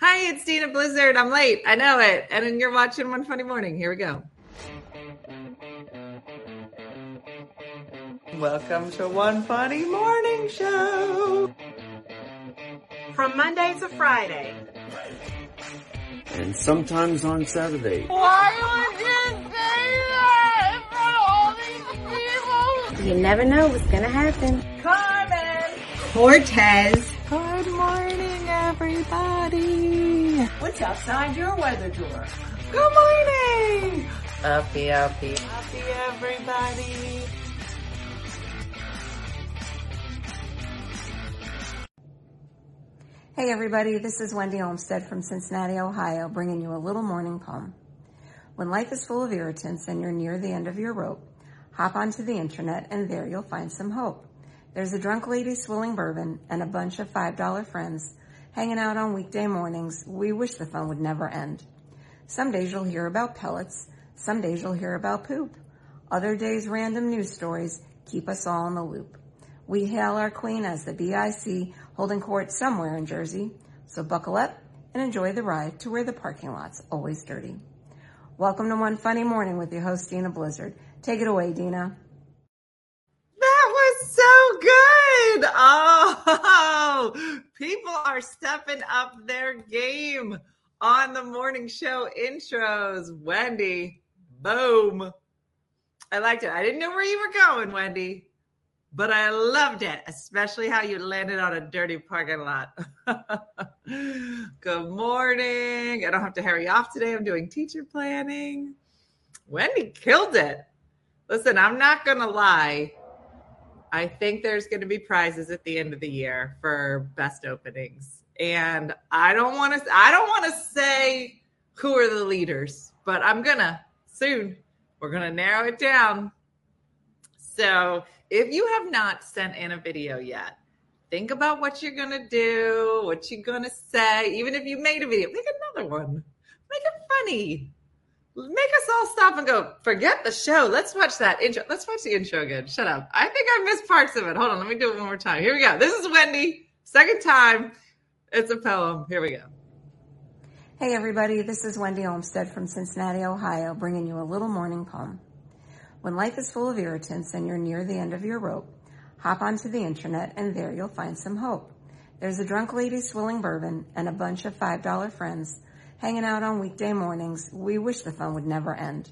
Hi, it's Dina Blizzard. I'm late. I know it. And then you're watching One Funny Morning. Here we go. Welcome to One Funny Morning Show. From Monday to Friday. And sometimes on Saturday. Why would you say that in front of all these people? You never know what's gonna happen. Carmen. Cortez. Good morning, everybody. What's outside your weather door? Good morning. Happy, happy, happy, everybody. Hey everybody, this is Wendy Olmsted from Cincinnati, Ohio, bringing you a little morning poem. When life is full of irritants and you're near the end of your rope, hop onto the internet and there you'll find some hope. There's a drunk lady swilling bourbon and a bunch of $5 friends hanging out on weekday mornings. We wish the fun would never end. Some days you'll hear about pellets, some days you'll hear about poop. Other days random news stories keep us all in the loop. We hail our queen as the BIC holding court somewhere in Jersey. So buckle up and enjoy the ride to where the parking lot's always dirty. Welcome to One Funny Morning with your host, Dina Blizzard. Take it away, Dina. So good. Oh, people are stepping up their game on the morning show intros. Wendy, boom. I liked it. I didn't know where you were going, Wendy, but I loved it, especially how you landed on a dirty parking lot. Good morning. I don't have to hurry off today. I'm doing teacher planning. Wendy killed it. Listen, I'm not going to lie. I think there's going to be prizes at the end of the year for best openings. And I don't want to I don't want to say who are the leaders, but I'm going to soon. We're going to narrow it down. So, if you have not sent in a video yet, think about what you're going to do, what you're going to say. Even if you made a video, make another one. Make it funny make us all stop and go, forget the show. Let's watch that intro. Let's watch the intro again. Shut up. I think I missed parts of it. Hold on. Let me do it one more time. Here we go. This is Wendy. Second time. It's a poem. Here we go. Hey everybody, this is Wendy Olmsted from Cincinnati, Ohio, bringing you a little morning poem. When life is full of irritants and you're near the end of your rope, hop onto the internet and there you'll find some hope. There's a drunk lady swilling bourbon and a bunch of $5 friends hanging out on weekday mornings. We wish the fun would never end.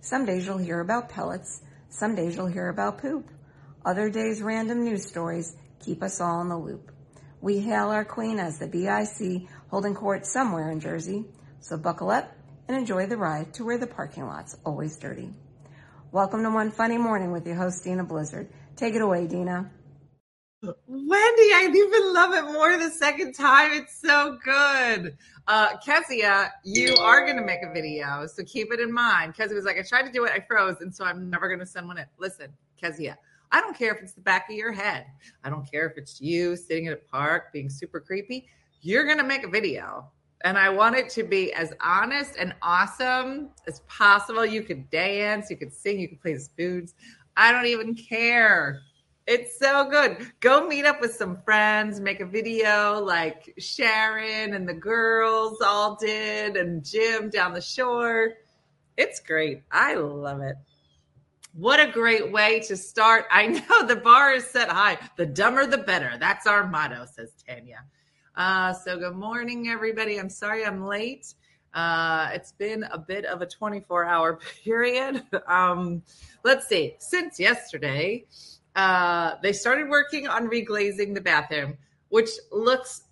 Some days you'll hear about pellets. Some days you'll hear about poop. Other days random news stories keep us all in the loop. We hail our queen as the BIC holding court somewhere in Jersey. So buckle up and enjoy the ride to where the parking lot's always dirty. Welcome to One Funny Morning with your host, Dina Blizzard. Take it away, Dina. Wendy, I even love it more the second time. It's so good. Uh, Kezia, you are going to make a video, so keep it in mind. Kezia was like, I tried to do it, I froze, and so I'm never going to send one in. Listen, Kezia, I don't care if it's the back of your head. I don't care if it's you sitting at a park being super creepy. You're going to make a video. And I want it to be as honest and awesome as possible. You could dance, you could sing, you could play the spoons. I don't even care. It's so good. Go meet up with some friends, make a video like Sharon and the girls all did, and Jim down the shore. It's great. I love it. What a great way to start. I know the bar is set high. The dumber, the better. That's our motto, says Tanya. Uh, so, good morning, everybody. I'm sorry I'm late. Uh, it's been a bit of a 24 hour period. Um, let's see. Since yesterday, uh, they started working on reglazing the bathroom, which looks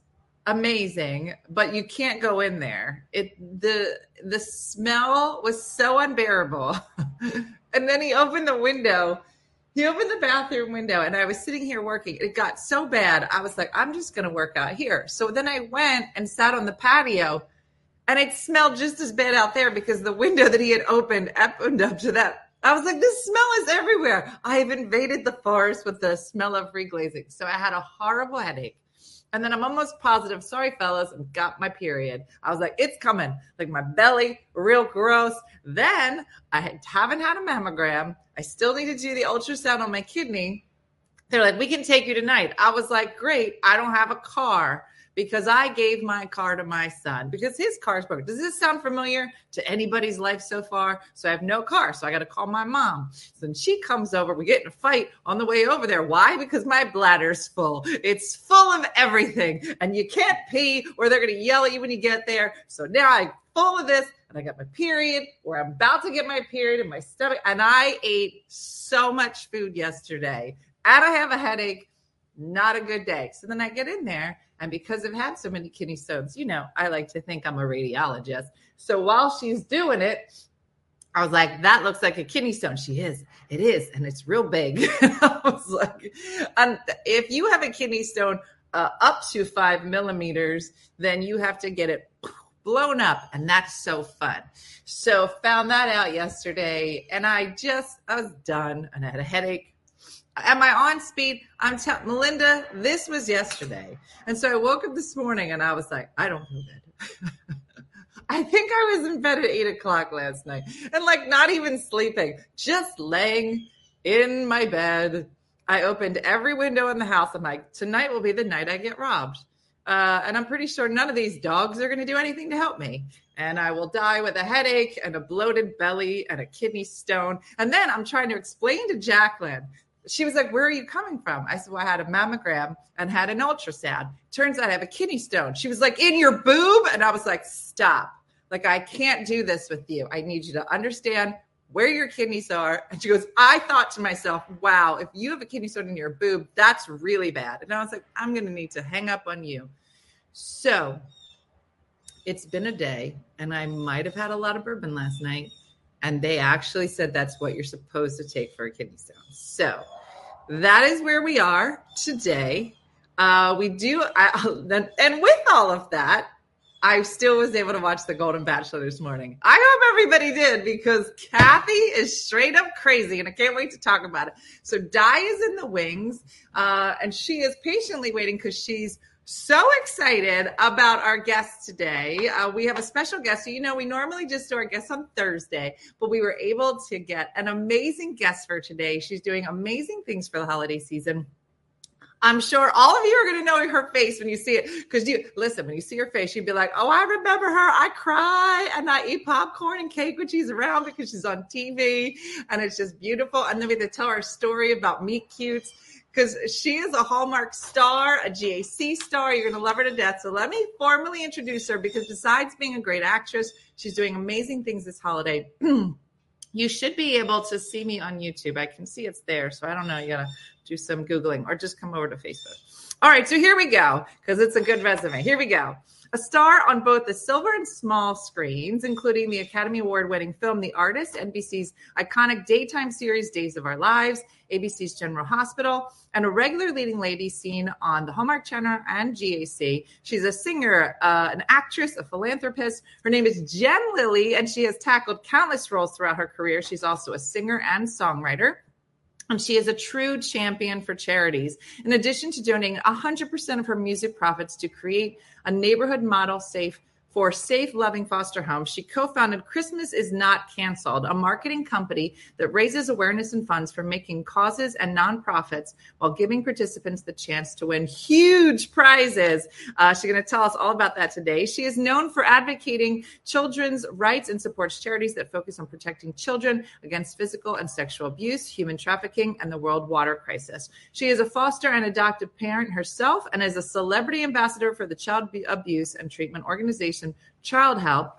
amazing, but you can't go in there. It the the smell was so unbearable. and then he opened the window. He opened the bathroom window and I was sitting here working. It got so bad. I was like, I'm just going to work out here. So then I went and sat on the patio and it smelled just as bad out there because the window that he had opened opened up to that I was like, this smell is everywhere. I have invaded the forest with the smell of reglazing. So I had a horrible headache. And then I'm almost positive, sorry, fellas, I've got my period. I was like, it's coming. Like my belly, real gross. Then I haven't had a mammogram. I still need to do the ultrasound on my kidney. They're like, we can take you tonight. I was like, great. I don't have a car. Because I gave my car to my son because his car's broken. Does this sound familiar to anybody's life so far? So I have no car. So I got to call my mom. So then she comes over. We get in a fight on the way over there. Why? Because my bladder's full. It's full of everything. And you can't pee or they're going to yell at you when you get there. So now I'm full of this and I got my period or I'm about to get my period in my stomach. And I ate so much food yesterday and I have a headache. Not a good day. So then I get in there and because I've had so many kidney stones, you know, I like to think I'm a radiologist. So while she's doing it, I was like, that looks like a kidney stone. She is. It is. And it's real big. I was like, and if you have a kidney stone uh, up to five millimeters, then you have to get it blown up. And that's so fun. So found that out yesterday. And I just, I was done and I had a headache am I on speed? I'm telling Melinda, this was yesterday. And so I woke up this morning and I was like, I don't feel good. I think I was in bed at eight o'clock last night and like not even sleeping, just laying in my bed. I opened every window in the house. I'm like, tonight will be the night I get robbed. Uh, and I'm pretty sure none of these dogs are going to do anything to help me. And I will die with a headache and a bloated belly and a kidney stone. And then I'm trying to explain to Jacqueline she was like, Where are you coming from? I said, Well, I had a mammogram and had an ultrasound. Turns out I have a kidney stone. She was like, In your boob? And I was like, Stop. Like, I can't do this with you. I need you to understand where your kidneys are. And she goes, I thought to myself, wow, if you have a kidney stone in your boob, that's really bad. And I was like, I'm going to need to hang up on you. So it's been a day, and I might have had a lot of bourbon last night. And they actually said that's what you're supposed to take for a kidney stone. So that is where we are today. Uh, we do, I, and with all of that, I still was able to watch The Golden Bachelor this morning. I hope everybody did because Kathy is straight up crazy and I can't wait to talk about it. So, Di is in the wings uh, and she is patiently waiting because she's so excited about our guest today. Uh, we have a special guest. So, you know, we normally just do our guests on Thursday, but we were able to get an amazing guest for today. She's doing amazing things for the holiday season. I'm sure all of you are going to know her face when you see it. Because you listen, when you see her face, you'd be like, "Oh, I remember her. I cry and I eat popcorn and cake when she's around because she's on TV, and it's just beautiful." And then we have to tell our story about meet cutes because she is a Hallmark star, a GAC star. You're going to love her to death. So let me formally introduce her because besides being a great actress, she's doing amazing things this holiday. you should be able to see me on YouTube. I can see it's there. So I don't know. You got to do some Googling or just come over to Facebook. All right. So here we go because it's a good resume. Here we go. A star on both the silver and small screens, including the Academy Award winning film The Artist, NBC's iconic daytime series Days of Our Lives, ABC's General Hospital, and a regular leading lady seen on the Hallmark Channel and GAC. She's a singer, uh, an actress, a philanthropist. Her name is Jen Lilley, and she has tackled countless roles throughout her career. She's also a singer and songwriter. And she is a true champion for charities. In addition to donating 100% of her music profits to create a neighborhood model safe for safe, loving foster homes, she co founded Christmas is Not Canceled, a marketing company that raises awareness and funds for making causes and nonprofits while giving participants the chance to win huge prizes. Uh, she's going to tell us all about that today. She is known for advocating children's rights and supports charities that focus on protecting children against physical and sexual abuse, human trafficking, and the world water crisis. She is a foster and adoptive parent herself and is a celebrity ambassador for the Child Abuse and Treatment Organization Childhelp,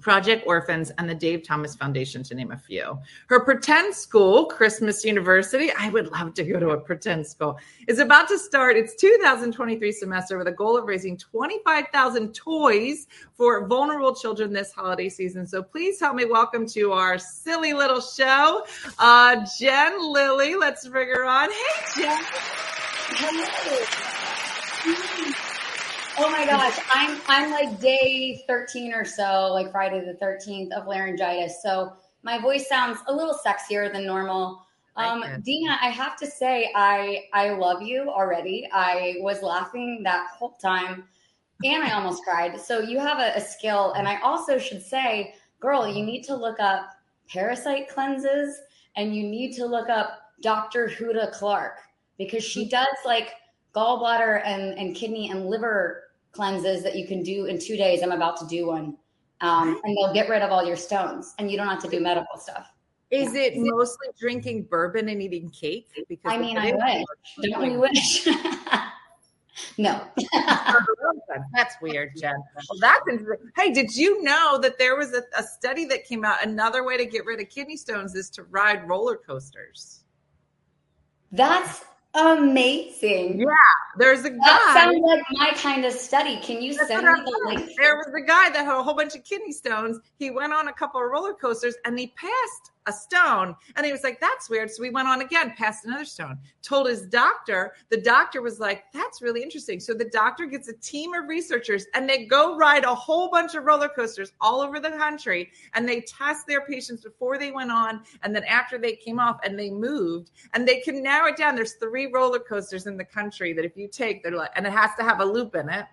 Project Orphans, and the Dave Thomas Foundation, to name a few. Her pretend school, Christmas University, I would love to go to a pretend school, is about to start its 2023 semester with a goal of raising 25,000 toys for vulnerable children this holiday season. So please help me welcome to our silly little show, uh, Jen Lilley. Let's bring her on. Hey, Jen. Hello. Oh my gosh, I'm I'm like day 13 or so, like Friday the 13th of laryngitis. So my voice sounds a little sexier than normal. Um, Dina, I have to say, I I love you already. I was laughing that whole time, and I almost cried. So you have a, a skill, and I also should say, girl, you need to look up parasite cleanses, and you need to look up Dr. Hulda Clark because she mm. does like gallbladder and, and kidney and liver cleanses that you can do in two days. I'm about to do one. Um, and they'll get rid of all your stones and you don't have to do medical stuff. Is it mostly drinking bourbon and eating cake? Because I mean, I wish. Don't we wish? no. that's weird, Jen. Well, that's interesting. Hey, did you know that there was a, a study that came out? Another way to get rid of kidney stones is to ride roller coasters. That's amazing. Yeah, there's a guy. That sounds like my kind of study. Can you That's send me the link? There was a guy that had a whole bunch of kidney stones. He went on a couple of roller coasters and he passed a stone. And he was like, that's weird. So we went on again, passed another stone, told his doctor. The doctor was like, that's really interesting. So the doctor gets a team of researchers and they go ride a whole bunch of roller coasters all over the country and they test their patients before they went on and then after they came off and they moved and they can narrow it down. There's three roller coasters in the country that if you take, they're like, and it has to have a loop in it,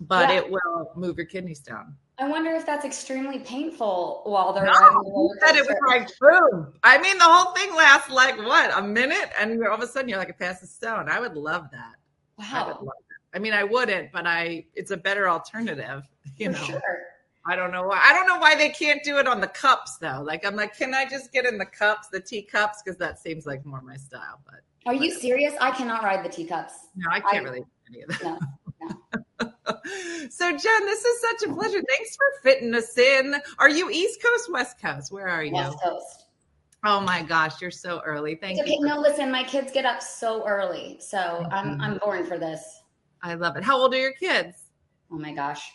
but yeah. it will move your kidneys down. I wonder if that's extremely painful while they're no, riding said it was like boom. I mean, the whole thing lasts like what a minute, and all of a sudden you're like a pass a stone. I would love that. Wow. I would love that. I mean, I wouldn't, but I it's a better alternative. You For know. Sure. I don't know why. I don't know why they can't do it on the cups though. Like I'm like, can I just get in the cups, the teacups, because that seems like more my style. But are you serious? I cannot ride the teacups. No, I can't I, really do any of that. No. so, Jen, this is such a pleasure. Thanks for fitting us in. Are you East Coast, West Coast? Where are you? West Coast. Oh my gosh, you're so early. Thank okay, you. No, listen, my kids get up so early, so mm-hmm. I'm I'm born for this. I love it. How old are your kids? Oh my gosh,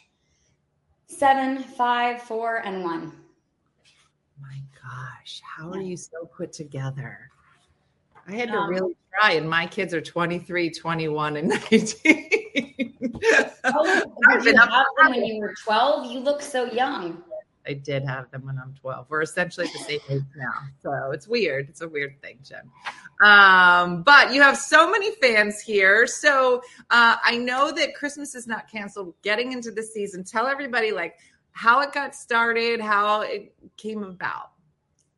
seven, five, four, and one. My gosh, how are you so put together? I had to um, really try, and my kids are 23, 21, and 19. Oh, have them when you were 12? You look so young. I did have them when I'm 12. We're essentially the same age now. So it's weird. It's a weird thing, Jen. Um, but you have so many fans here. So uh, I know that Christmas is not canceled. Getting into the season, tell everybody like how it got started, how it came about.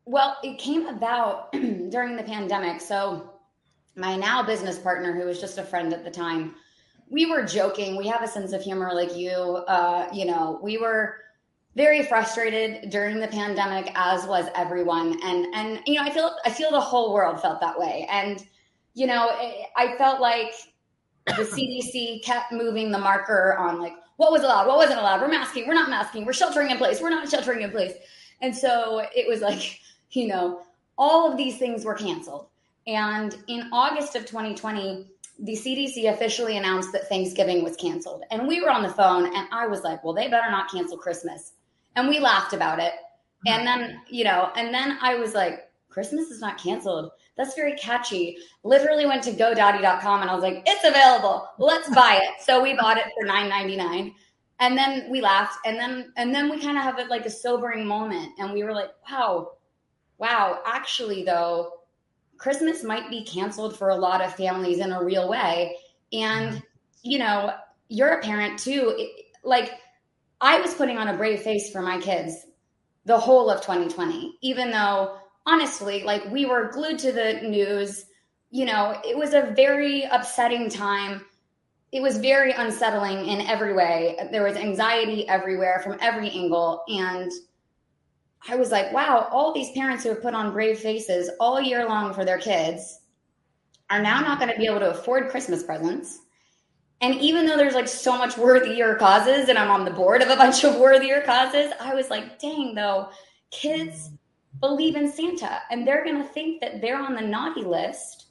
Well, it came about during the pandemic. So my now business partner, who was just a friend at the time, we were joking. We have a sense of humor like you. Uh, you know, we were very frustrated during the pandemic, as was everyone. And and you know, I feel I feel the whole world felt that way. And you know, I felt like the CDC kept moving the marker on like what was allowed, what wasn't allowed. We're masking, we're not masking, we're sheltering in place, we're not sheltering in place. And so it was like, you know, all of these things were canceled. And in August of 2020, the CDC officially announced that Thanksgiving was canceled. And we were on the phone, and I was like, well, they better not cancel Christmas. And we laughed about it. Mm-hmm. And then, you know, and then I was like, Christmas is not canceled. That's very catchy. Literally went to GoDaddy.com and I was like, it's available. Let's buy it. So we bought it for $9.99. And then we laughed. And then and then we kind of have it like a sobering moment. And we were like, wow, wow, actually though, Christmas might be canceled for a lot of families in a real way. And, mm-hmm. you know, you're a parent too. It, like, I was putting on a brave face for my kids the whole of 2020, even though honestly, like, we were glued to the news. You know, it was a very upsetting time. It was very unsettling in every way. There was anxiety everywhere from every angle. And, I was like, wow, all these parents who have put on brave faces all year long for their kids are now not going to be able to afford Christmas presents. And even though there's like so much worthier causes, and I'm on the board of a bunch of worthier causes, I was like, dang, though, kids believe in Santa and they're going to think that they're on the naughty list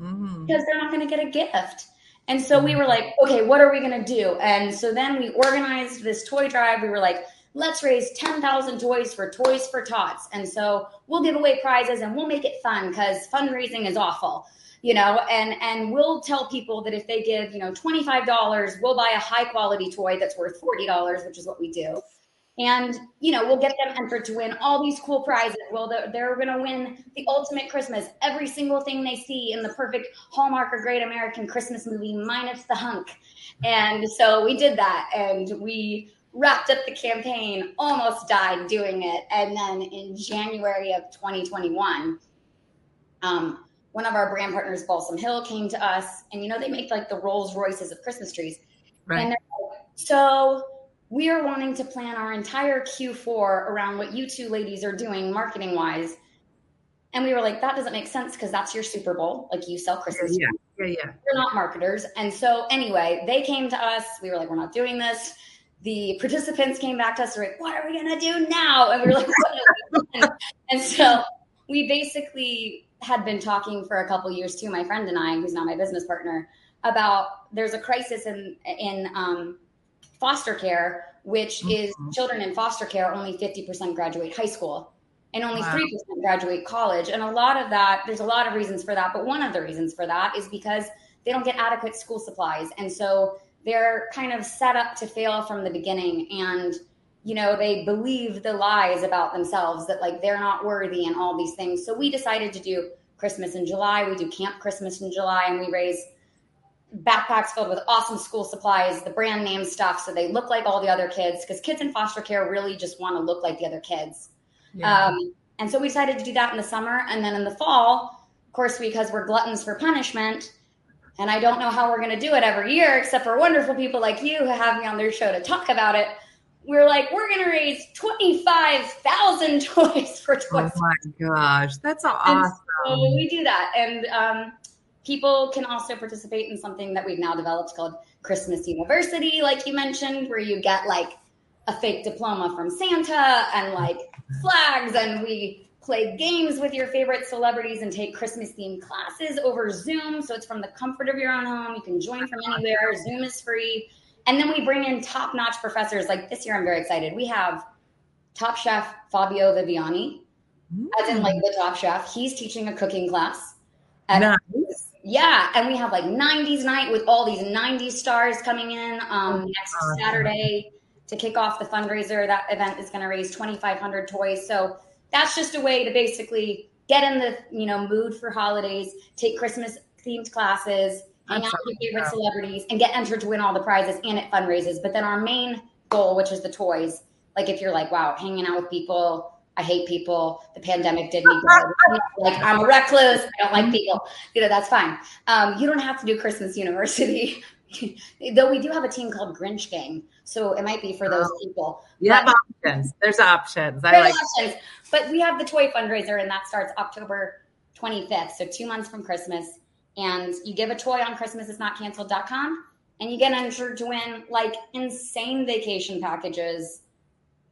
mm-hmm. because they're not going to get a gift. And so we were like, okay, what are we going to do? And so then we organized this toy drive. We were like, let's raise 10,000 toys for Toys for Tots. And so we'll give away prizes and we'll make it fun because fundraising is awful, you know, and, and we'll tell people that if they give, you know, $25, we'll buy a high quality toy that's worth $40, which is what we do. And, you know, we'll get them entered to win all these cool prizes. Well, they're, they're going to win the ultimate Christmas, every single thing they see in the perfect Hallmark or Great American Christmas movie, minus the hunk. And so we did that. And we, wrapped up the campaign, almost died doing it. And then in January of 2021, um, one of our brand partners, Balsam Hill, came to us, and you know they make like the Rolls Royces of Christmas trees. Right. And they're like, so we are wanting to plan our entire Q4 around what you two ladies are doing marketing wise. And we were like, that doesn't make sense because that's your Super Bowl. Like you sell Christmas. yeah, yeah, yeah. We're not marketers. And so anyway, they came to us. We were like, we're not doing this. The participants came back to us. They're like, what are we gonna do now? And we were like, what are and so we basically had been talking for a couple years too, my friend and I, who's not my business partner, about there's a crisis in in um, foster care, which is children in foster care only 50% graduate high school and only Wow. 3% graduate college. And a lot of that, there's a lot of reasons for that. But one of the reasons for that is because they don't get adequate school supplies. And so they're kind of set up to fail from the beginning. And, you know, they believe the lies about themselves that like they're not worthy and all these things. So we decided to do Christmas in July. We do Camp Christmas in July and we raise backpacks filled with awesome school supplies, the brand name stuff, so they look like all the other kids. Because kids in foster care really just want to look like the other kids. yeah. Um, and so we decided to do that in the summer, and then in the fall, of course, because we're gluttons for punishment. And I don't know how we're going to do it every year, except for wonderful people like you who have me on their show to talk about it. We're like, we're going to raise 25,000 toys for toys. oh my gosh, that's and awesome. so we do that. And um, people can also participate in something that we've now developed called Christmas University, like you mentioned, where you get like a fake diploma from Santa and like flags. And we play games with your favorite celebrities and take Christmas themed classes over Zoom. So it's from the comfort of your own home. You can join from anywhere. Zoom is free. And then we bring in top notch professors. Like this year, I'm very excited. We have top chef Fabio Viviani, as in like the top chef. He's teaching a cooking class. at- Nice. Yeah, and we have like 90s night with all these 90s stars coming in um, next Awesome. Saturday to kick off the fundraiser. That event is going to raise 2,500 toys. So that's just a way to basically get in the you know mood for holidays, take Christmas themed classes, hang out with your favorite celebrities, and get entered to win all the prizes. And it fundraises. But then our main goal, which is the toys, like if you're like, wow, hanging out with people. I hate people. The pandemic did me good. like I'm a recluse. I don't like people. You know that's fine. Um, you don't have to do Christmas University, though. We do have a team called Grinch Gang, so it might be for those people. Yeah, options. There's options. I There's like. options. But we have the toy fundraiser, and that starts October 25th, so two months from Christmas. And you give a toy on christmas it's not ChristmasIsNotCanceled.com, and you get entered to win like insane vacation packages,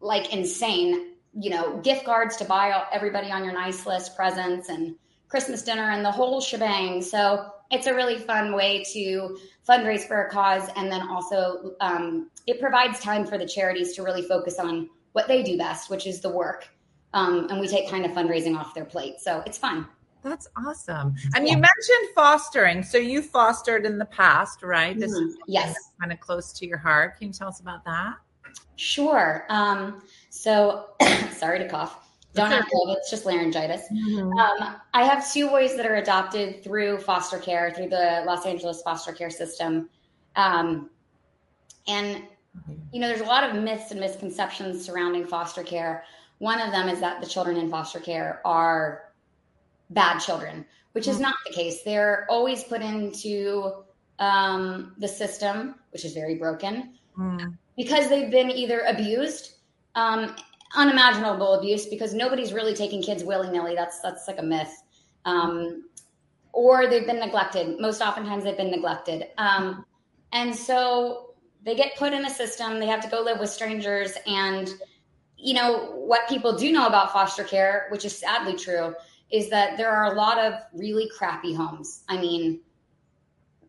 like insane, you know, gift cards to buy everybody on your nice list presents and Christmas dinner and the whole shebang. So it's a really fun way to fundraise for a cause, and then also um, it provides time for the charities to really focus on what they do best, which is the work. Um, and we take kind of fundraising off their plate. So it's fun. That's awesome. And you mentioned fostering. So you fostered in the past, right? This Mhm. is Yes. kind of close to your heart. Can you tell us about that? Sure. Um, so sorry to cough. Don't have COVID. It's just laryngitis. Um, I have two boys that are adopted through foster care, through the Los Angeles foster care system. Um, and, you know, there's a lot of myths and misconceptions surrounding foster care. One of them is that the children in foster care are bad children, which is not the case. They're always put into um, the system, which is very broken, Mm. because they've been either abused, um, unimaginable abuse, because nobody's really taking kids willy nilly. That's that's like a myth. Um, or they've been neglected. Most oftentimes, they've been neglected, um, and so they get put in a system. They have to go live with strangers, and you know what people do know about foster care, which is sadly true, is that there are a lot of really crappy homes. I mean,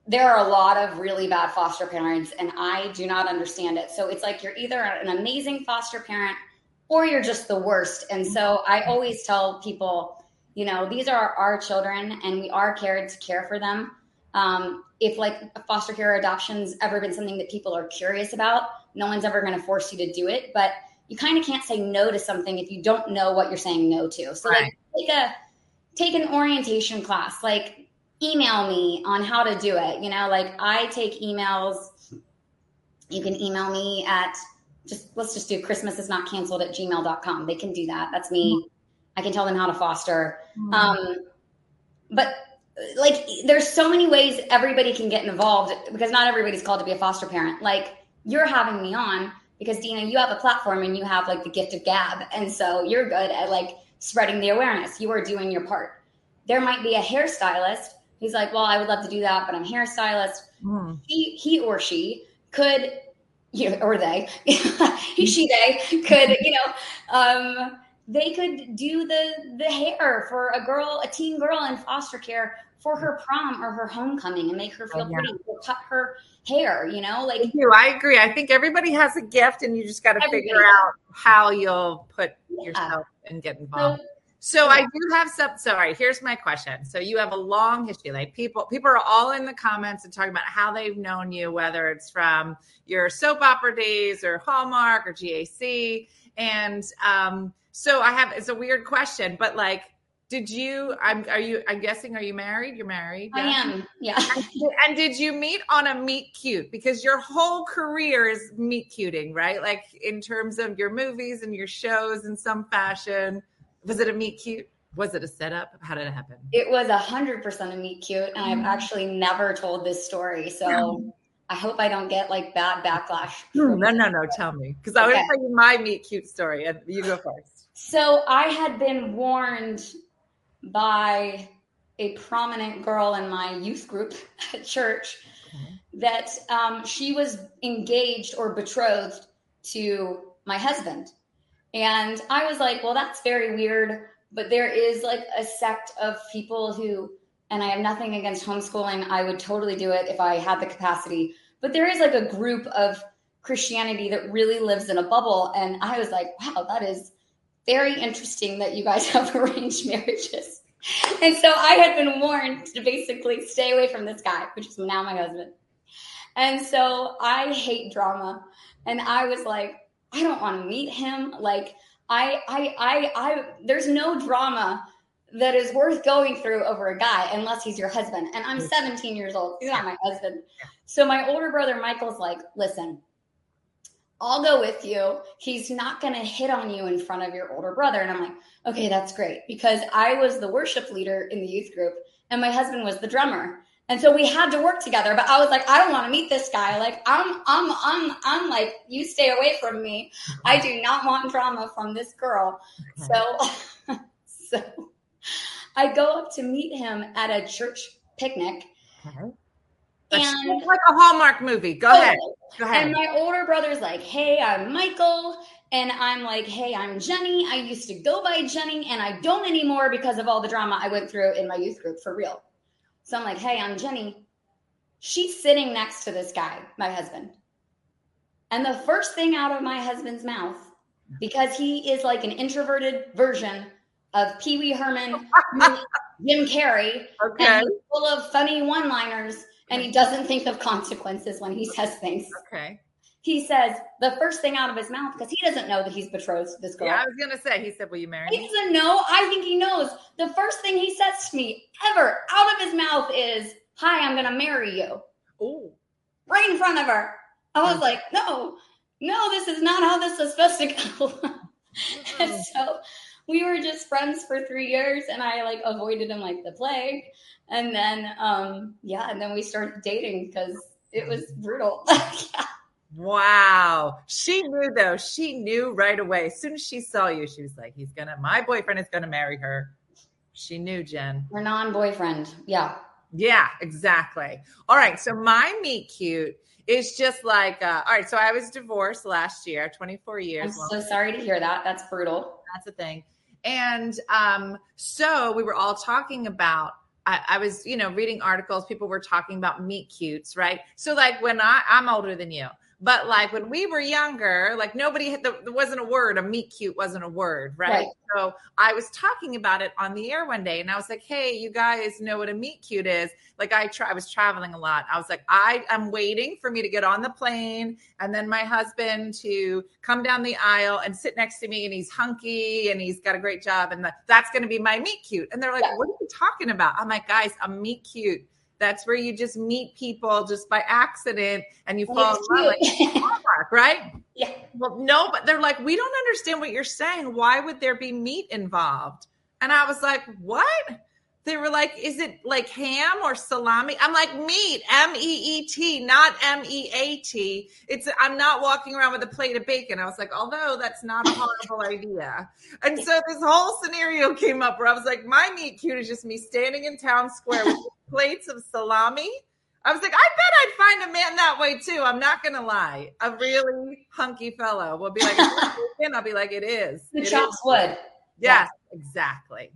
there are a lot of really bad foster parents, and I do not understand it. So it's like you're either an amazing foster parent or you're just the worst. And so I always tell people, you know, these are our children, and we are cared to care for them. Um, if like foster care adoption's ever been something that people are curious about, no one's ever going to force you to do it, but you kind of can't say no to something if you don't know what you're saying no to. So like take a take an orientation class, like email me on how to do it. You know, like I take emails. You can email me at just let's just do Christmas is not canceled at gmail.com. They can do that. That's me. I can tell them how to foster. Um, but like there's so many ways everybody can get involved because not everybody's called to be a foster parent. Like you're having me on because Dina, you have a platform and you have like the gift of gab, and so you're good at like spreading the awareness. You are doing your part. There might be a hairstylist who's like, well, I would love to do that, but I'm hairstylist. Mm. He he or she could you know, or they, he, she, they could, you know, um, they could do the the hair for a girl, a teen girl in foster care for her prom or her homecoming and make her feel oh, yeah. pretty. Or cut her hair, you know, like you. I agree. I think everybody has a gift, and you just got to figure out how you'll put yeah. yourself and get involved. So, so I do have some. Sorry, here's my question. So you have a long history. Like people, people are all in the comments and talking about how they've known you, whether it's from your soap opera days or Hallmark or GAC. And um, so I have. It's a weird question, but like, did you? I'm. Are you? I'm guessing. Are you married? You're married. I am. Yeah. And, did you meet on a meet cute? Because your whole career is meet cuting, right? Like in terms of your movies and your shows in some fashion was it a meet cute? Was it a setup? How did it happen? It was a hundred percent a meet cute, and I've mm. actually never told this story, so I hope I don't get like bad backlash. No, no, no. Tell me, because I okay. want to tell you my meet cute story, and you go first. So I had been warned by a prominent girl in my youth group at church okay. that um, she was engaged or betrothed to my husband. And I was like, well, that's very weird. But there is like a sect of people who, and I have nothing against homeschooling. I would totally do it if I had the capacity. But there is like a group of Christianity that really lives in a bubble. And I was like, wow, that is very interesting that you guys have arranged marriages. And so I had been warned to basically stay away from this guy, which is now my husband. And so I hate drama. And I was like, I don't want to meet him. Like I, I, I, I, there's no drama that is worth going through over a guy unless he's your husband. And I'm 17 years old. He's not my husband. So my older brother Michael's like, listen, I'll go with you. He's not going to hit on you in front of your older brother. And I'm like, okay, that's great. Because I was the worship leader in the youth group and my husband was the drummer. And so we had to work together. But I was like, I don't want to meet this guy. Like, I'm, I'm, I'm, I'm like, you stay away from me. I do not want drama from this girl. So, so I go up to meet him at a church picnic. And like a Hallmark movie. Go oh, ahead. Go ahead. And my older brother's like, Hey, I'm Michael. And I'm like, Hey, I'm Jenny. I used to go by Jenny and I don't anymore because of all the drama I went through in my youth group for real. So I'm like, hey, I'm Jenny. She's sitting next to this guy, my husband. And the first thing out of my husband's mouth, because he is like an introverted version of Pee Wee Herman, Jim Carrey, okay. and full of funny one liners, and he doesn't think of consequences when he says things. Okay he says the first thing out of his mouth because he doesn't know that he's betrothed to this girl. Yeah, I was gonna say he said, "Will you marry me?" He doesn't know. I think he knows. The first thing he says to me ever out of his mouth is, "Hi, I'm gonna marry you." Oh, right in front of her. I was mm. like, "No, no, this is not how this is supposed to go." and so we were just friends for three years, and I like avoided him like the plague. And then, um, yeah, and then we started dating because it was brutal. yeah. Wow. She knew though. She knew right away. As soon as she saw you, she was like, he's gonna my boyfriend is gonna marry her. She knew, Jen. Her non-boyfriend. Yeah. Yeah, exactly. All right. So my meet cute is just like uh, all right. So I was divorced last year, 24 years. I'm so sorry to hear that. That's brutal. That's a thing. And um, so we were all talking about I, I, was, you know, reading articles. People were talking about meet cutes, right? So, like, when I, I'm older than you, but like when we were younger, like nobody had, there wasn't a word, a meet cute wasn't a word, right? right? So I was talking about it on the air one day and I was like, hey, you guys know what a meet cute is. Like I try, I was traveling a lot. I was like, I am waiting for me to get on the plane and then my husband to come down the aisle and sit next to me and he's hunky and he's got a great job and the, that's going to be my meet cute. And they're like, yeah. what are you talking about? I'm like, guys, a meet cute that's where you just meet people just by accident and you fall in love, like right? Yeah. Well, no, but they're like, we don't understand what you're saying. Why would there be meat involved? And I was like, what? they were like, "Is it like ham or salami?" I'm like, "Meat, M E E T, not M E A T." It's I'm not walking around with a plate of bacon. I was like, although that's not a horrible idea. And so this whole scenario came up where I was like, "My meet cute is just me standing in town square with plates of salami." I was like, I bet I'd find a man that way too. I'm not gonna lie. A really hunky fellow will be like, and I'll be like, it is. Who It chops is. wood? Yes, exactly.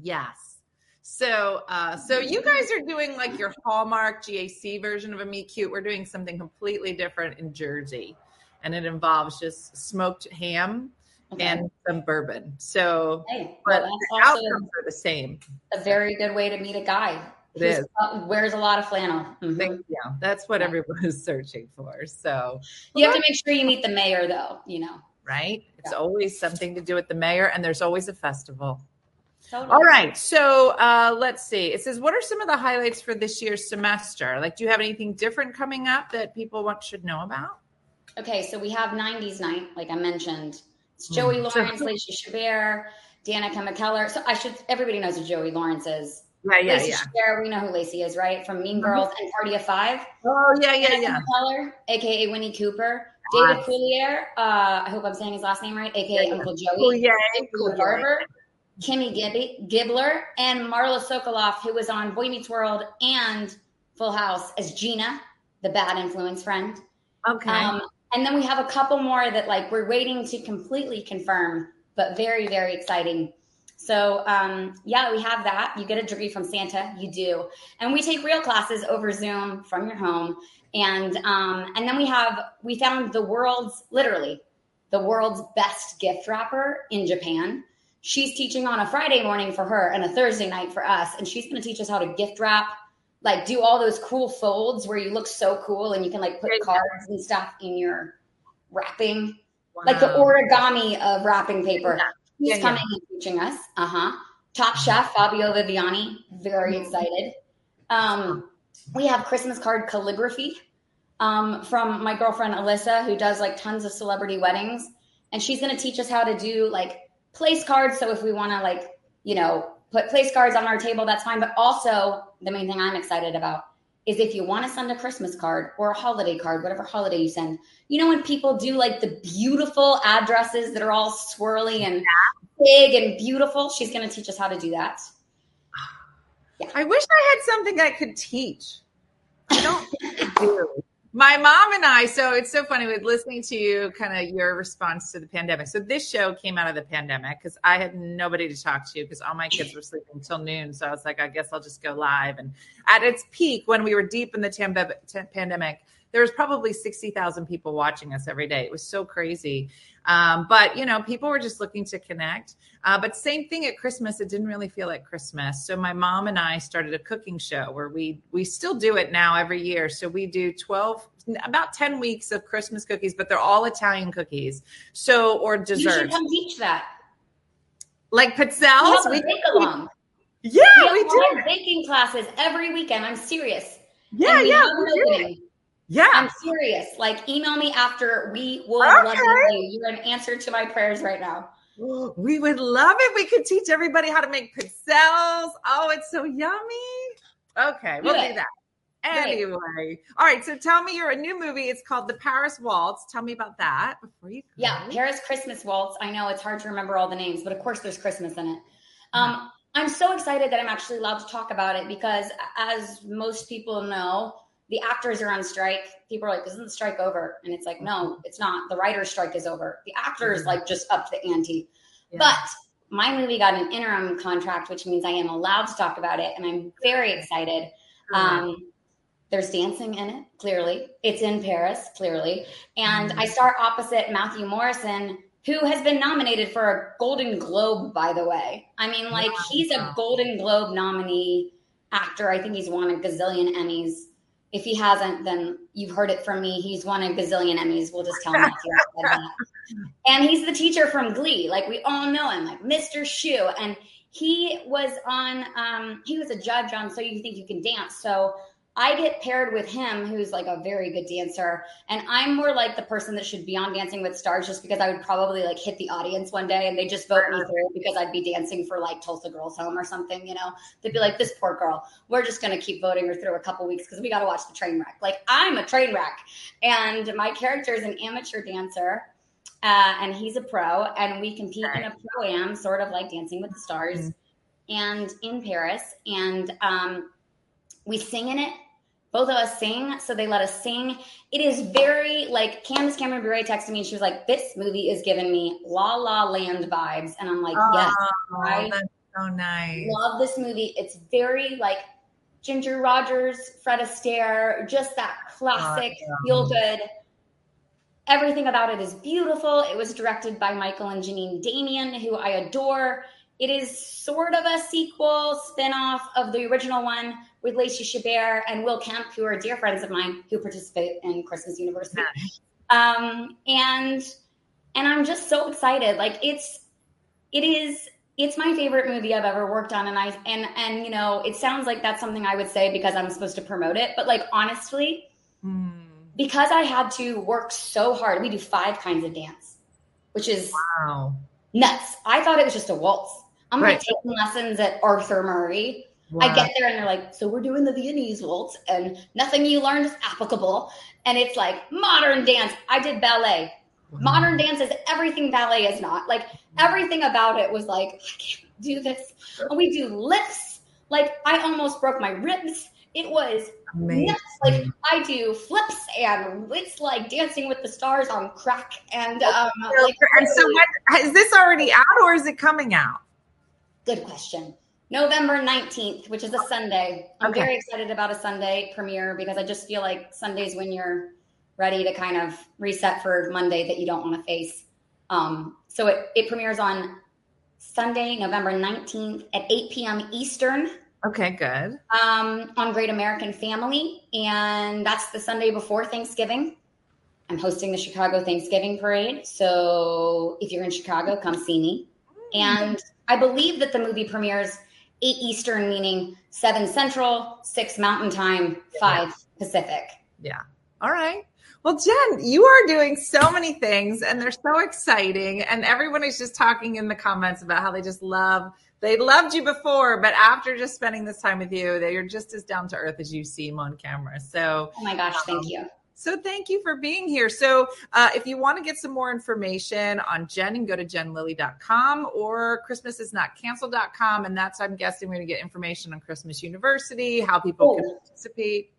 Yes. So, uh, so you guys are doing like your Hallmark GAC version of a Meet Cute. We're doing something completely different in Jersey, and it involves just smoked ham Okay. and some bourbon. So, Hey, but the outcomes are the same. a very good way to meet a guy. It who is. wears a lot of flannel. Mhm. Yeah, that's what everyone is searching for. So, You have to make sure you meet the mayor, though. You know. right? It's Yeah. always something to do with the mayor, and there's always a festival. Totally. All right. So uh, let's see. It says, what are some of the highlights for this year's semester? Like, do you have anything different coming up that people want should know about? Okay, so we have 90s night, like I mentioned. It's Joey Mm. Lawrence, Lacey Chabert, Danica McKellar. So I should everybody knows who Joey Lawrence is. Yeah, Lacey Chabert, we know who Lacey is, right? From Mean Girls and Party of Five. Oh, yeah, yeah, Danica yeah. McKellar, aka Winnie Cooper. David Nice. Coulier, uh, I hope I'm saying his last name right, aka Yeah, yeah. Uncle Joey. yeah. Cool Barber, Kimmy Gibby, Gibbler, and Marla Sokoloff, who was on Boy Meets World and Full House as Gina, the bad influence friend. Okay. Um, and then we have a couple more that like we're waiting to completely confirm, but very, very exciting. So um, yeah, we have that. You get a degree from Santa, you do, and we take real classes over Zoom from your home. And um, and then we have we found the world's literally the world's best gift wrapper in Japan. She's teaching on a Friday morning for her and a Thursday night for us, and she's going to teach us how to gift wrap like do all those cool folds where you look so cool and you can like put cards and stuff in your wrapping, like the origami of wrapping paper. Yeah. He's Yeah, yeah. coming and teaching us. Uh huh. Top chef Fabio Viviani, very Mm-hmm. excited. Um, we have Christmas card calligraphy um, from my girlfriend Alyssa, who does like tons of celebrity weddings, and she's going to teach us how to do like place cards. So if we want to like you know put place cards on our table, that's fine. But also the main thing I'm excited about is if you want to send a Christmas card or a holiday card, whatever holiday you send, you know when people do like the beautiful addresses that are all swirly and big and beautiful, she's going to teach us how to do that. I wish I had something I could teach. I don't do. My mom and I, so it's so funny with listening to you, kind of your response to the pandemic. So this show came out of the pandemic because I had nobody to talk to because all my kids were sleeping until noon. So I was like, I guess I'll just go live. And at its peak, when we were deep in the tam- pandemic, there was probably 60,000 people watching us every day. It was so crazy. Um, but, you know, people were just looking to connect. Uh, but same thing at Christmas, it didn't really feel like Christmas. So my mom and I started a cooking show where we we still do it now every year. So we do 12 about 10 weeks of Christmas cookies, but they're all Italian cookies. So or You should desserts. come teach that. Like pizzelles. We, bake along. yeah, We we do. baking classes every weekend. I'm serious. Yeah, yeah, have we an do. opening. Yeah. I'm serious. Like, email me after. We would Okay. love to you. You're an answer to my prayers right now. We would love it. We could teach everybody how to make pizzelles. Oh, it's so yummy. Okay, we'll Do do that. Great. Anyway, all right. So tell me you're a new movie. It's called The Paris Waltz. Tell me about that before you. Go. Yeah, Paris Christmas Waltz. I know it's hard to remember all the names, but of course there's Christmas in it. Um, I'm so excited that I'm actually allowed to talk about it because, as most people know, the actors are on strike. People are like, "Isn't the strike over?" And it's like, "No, it's not. The writers' strike is over. The actors Mhm. like just upped the ante." Yeah. But my movie got an interim contract, which means I am allowed to talk about it, and I'm very excited. Um, there's dancing in it, clearly. It's in Paris, clearly. And I star opposite Matthew Morrison, who has been nominated for a Golden Globe, by the way. I mean, like, he's a Golden Globe nominee actor. I think he's won a gazillion Emmys. If he hasn't, then you've heard it from me. He's won a gazillion Emmys. We'll just tell him that. And he's the teacher from Glee. Like, we all know him, like Mr. Schue. And he was on, um, he was a judge on So You Think You Can Dance. So I get paired with him, who's like a very good dancer, and I'm more like the person that should be on Dancing with Stars, just because I would probably like hit the audience one day and they just vote me through because I'd be dancing for like Tulsa Girls Home or something. You know, they'd be like, "This poor girl, we're just gonna keep voting her through a couple weeks because we got to watch the train wreck." Like I'm a train wreck, and my character is an amateur dancer. Uh, and he's a pro, and we compete in a pro am, sort of like Dancing with the Stars, mm-hmm. and in Paris. And um, we sing in it both of us sing, so they let us sing. It is very like Candace Cameron Bure texted me and she was like, This movie is giving me La La Land vibes. And I'm like, oh, Yes, I so nice. Love this movie. It's very like Ginger Rogers, Fred Astaire, just that classic oh, feel good. Everything about it is beautiful. It was directed by Michael and Janeen Damian, who I adore. It is sort of a sequel, spin-off of the original one with Lacey Chabert and Will Kemp, who are dear friends of mine who participate in Christmas University. Um, and and I'm just so excited. Like it's it is it's my favorite movie I've ever worked on, and I and and you know it sounds like that's something I would say because I'm supposed to promote it, but like honestly, mm. because I had to work so hard. We do five kinds of dance, which is wow nuts. I thought it was just a waltz. I'm right. like taking lessons at Arthur Murray. Wow. I get there and they're like, so we're doing the Viennese waltz and nothing you learned is applicable. And it's like modern dance. I did ballet. Wow. Modern dance is everything ballet is not. Like everything about it was like, I can't do this. And we do lifts. Like I almost broke my ribs. It was nuts. Like I do flips and it's like dancing with the stars on crack. And um, like, and so when, is this already out or is it coming out? Good question. November 19th, which is a Sunday. I'm okay. very excited about a Sunday premiere because I just feel like Sundays when you're ready to kind of reset for Monday that you don't want to face. Um, so it, it premieres on Sunday, November 19th at 8 p.m. Eastern. Okay, good. Um, on Great American Family. And that's the Sunday before Thanksgiving. I'm hosting the Chicago Thanksgiving Parade. So if you're in Chicago, come see me. And I believe that the movie premieres eight Eastern, meaning seven Central, six Mountain Time, five. Pacific. Yeah. All right. Well, Jen, you are doing so many things and they're so exciting. And everyone is just talking in the comments about how they just love, they loved you before, but after just spending this time with you, they are just as down to earth as you seem on camera. So, oh my gosh, um, thank you. So thank you for being here. So uh, if you want to get some more information on Jen, and go to jenlilley.com or christmasisnotcanceled.com. And that's, I'm guessing, we're going to get information on Christmas University, how people oh. can participate.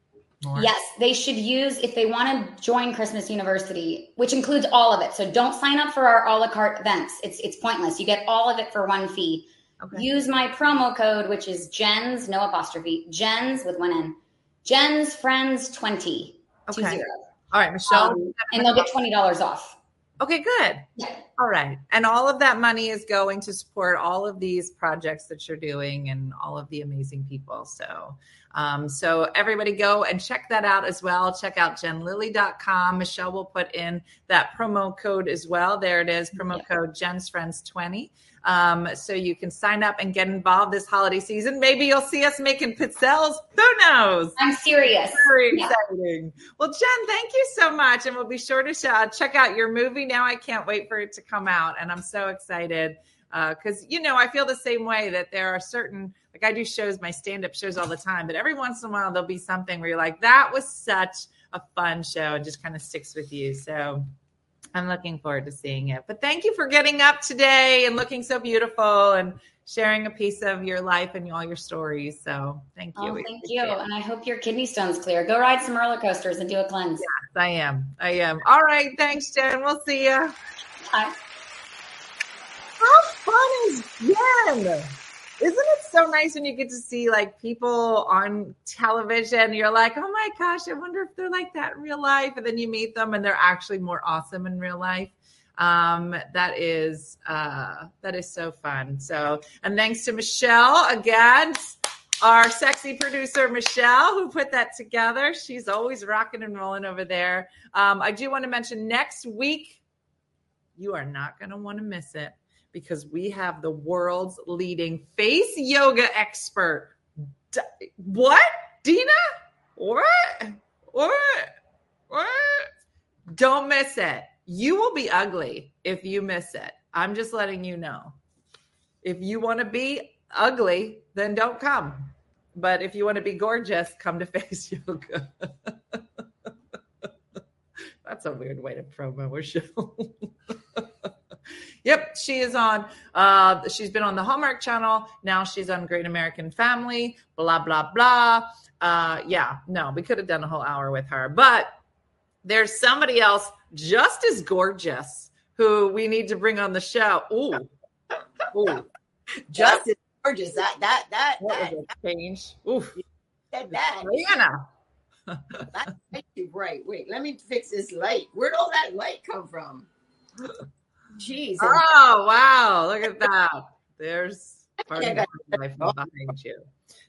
More. Yes, they should use if they want to join Christmas University, which includes all of it. So don't sign up for our a la carte events. It's it's pointless. You get all of it for one fee. Okay. Use my promo code, which is Jens, no apostrophe, Jens with one N. Jens Friends 20. Okay. Two zero. All right, Michelle. Um, and they'll get twenty dollars off. Okay, good. Yeah. All right. And all of that money is going to support all of these projects that you're doing and all of the amazing people. So, um, so everybody go and check that out as well. Check out jenlilley.com. Michelle will put in that promo code as well. There it is, promo yeah. code Jen's Friends 20. Um, so you can sign up and get involved this holiday season. Maybe you'll see us making pizzelles. Who knows? I'm serious. Very yeah. exciting. Well, Jen, thank you so much. And we'll be sure to check out your movie. Now I can't wait for it to come out. And I'm so excited because, uh, you know, I feel the same way that there are certain, like I do shows, my stand up shows all the time, but every once in a while there'll be something where you're like, that was such a fun show and just kind of sticks with you. So, I'm looking forward to seeing it. But thank you for getting up today and looking so beautiful and sharing a piece of your life and all your stories. So thank you. Oh, thank you. It. And I hope your kidney stone's clear. Go ride some roller coasters and do a cleanse. Yes, I am. I am. All right. Thanks, Jen. We'll see you. Bye. How fun is Jen? Isn't it so nice when you get to see like people on television? You're like, oh my gosh, I wonder if they're like that in real life. And then you meet them and they're actually more awesome in real life. Um, that is uh, that is so fun. So, and thanks to Michelle again, our sexy producer Michelle, who put that together. She's always rocking and rolling over there. Um, I do want to mention next week, you are not going to want to miss it because we have the world's leading face yoga expert. D- what? Dina? What? What? What? Don't miss it. You will be ugly if you miss it. I'm just letting you know. If you want to be ugly, then don't come. But if you want to be gorgeous, come to face yoga. That's a weird way to promo a show. yep, she is on. Uh, she's been on the Hallmark Channel. Now she's on Great American Family. Blah blah blah. Uh, yeah, no, we could have done a whole hour with her, but there's somebody else just as gorgeous who we need to bring on the show. Ooh, ooh, just as gorgeous. That that that that, that change. Oof. Said that. Rihanna. That's too bright. Wait, let me fix this light. Where'd all that light come from? Jeez. Oh wow! Look at that. There's part of life behind you.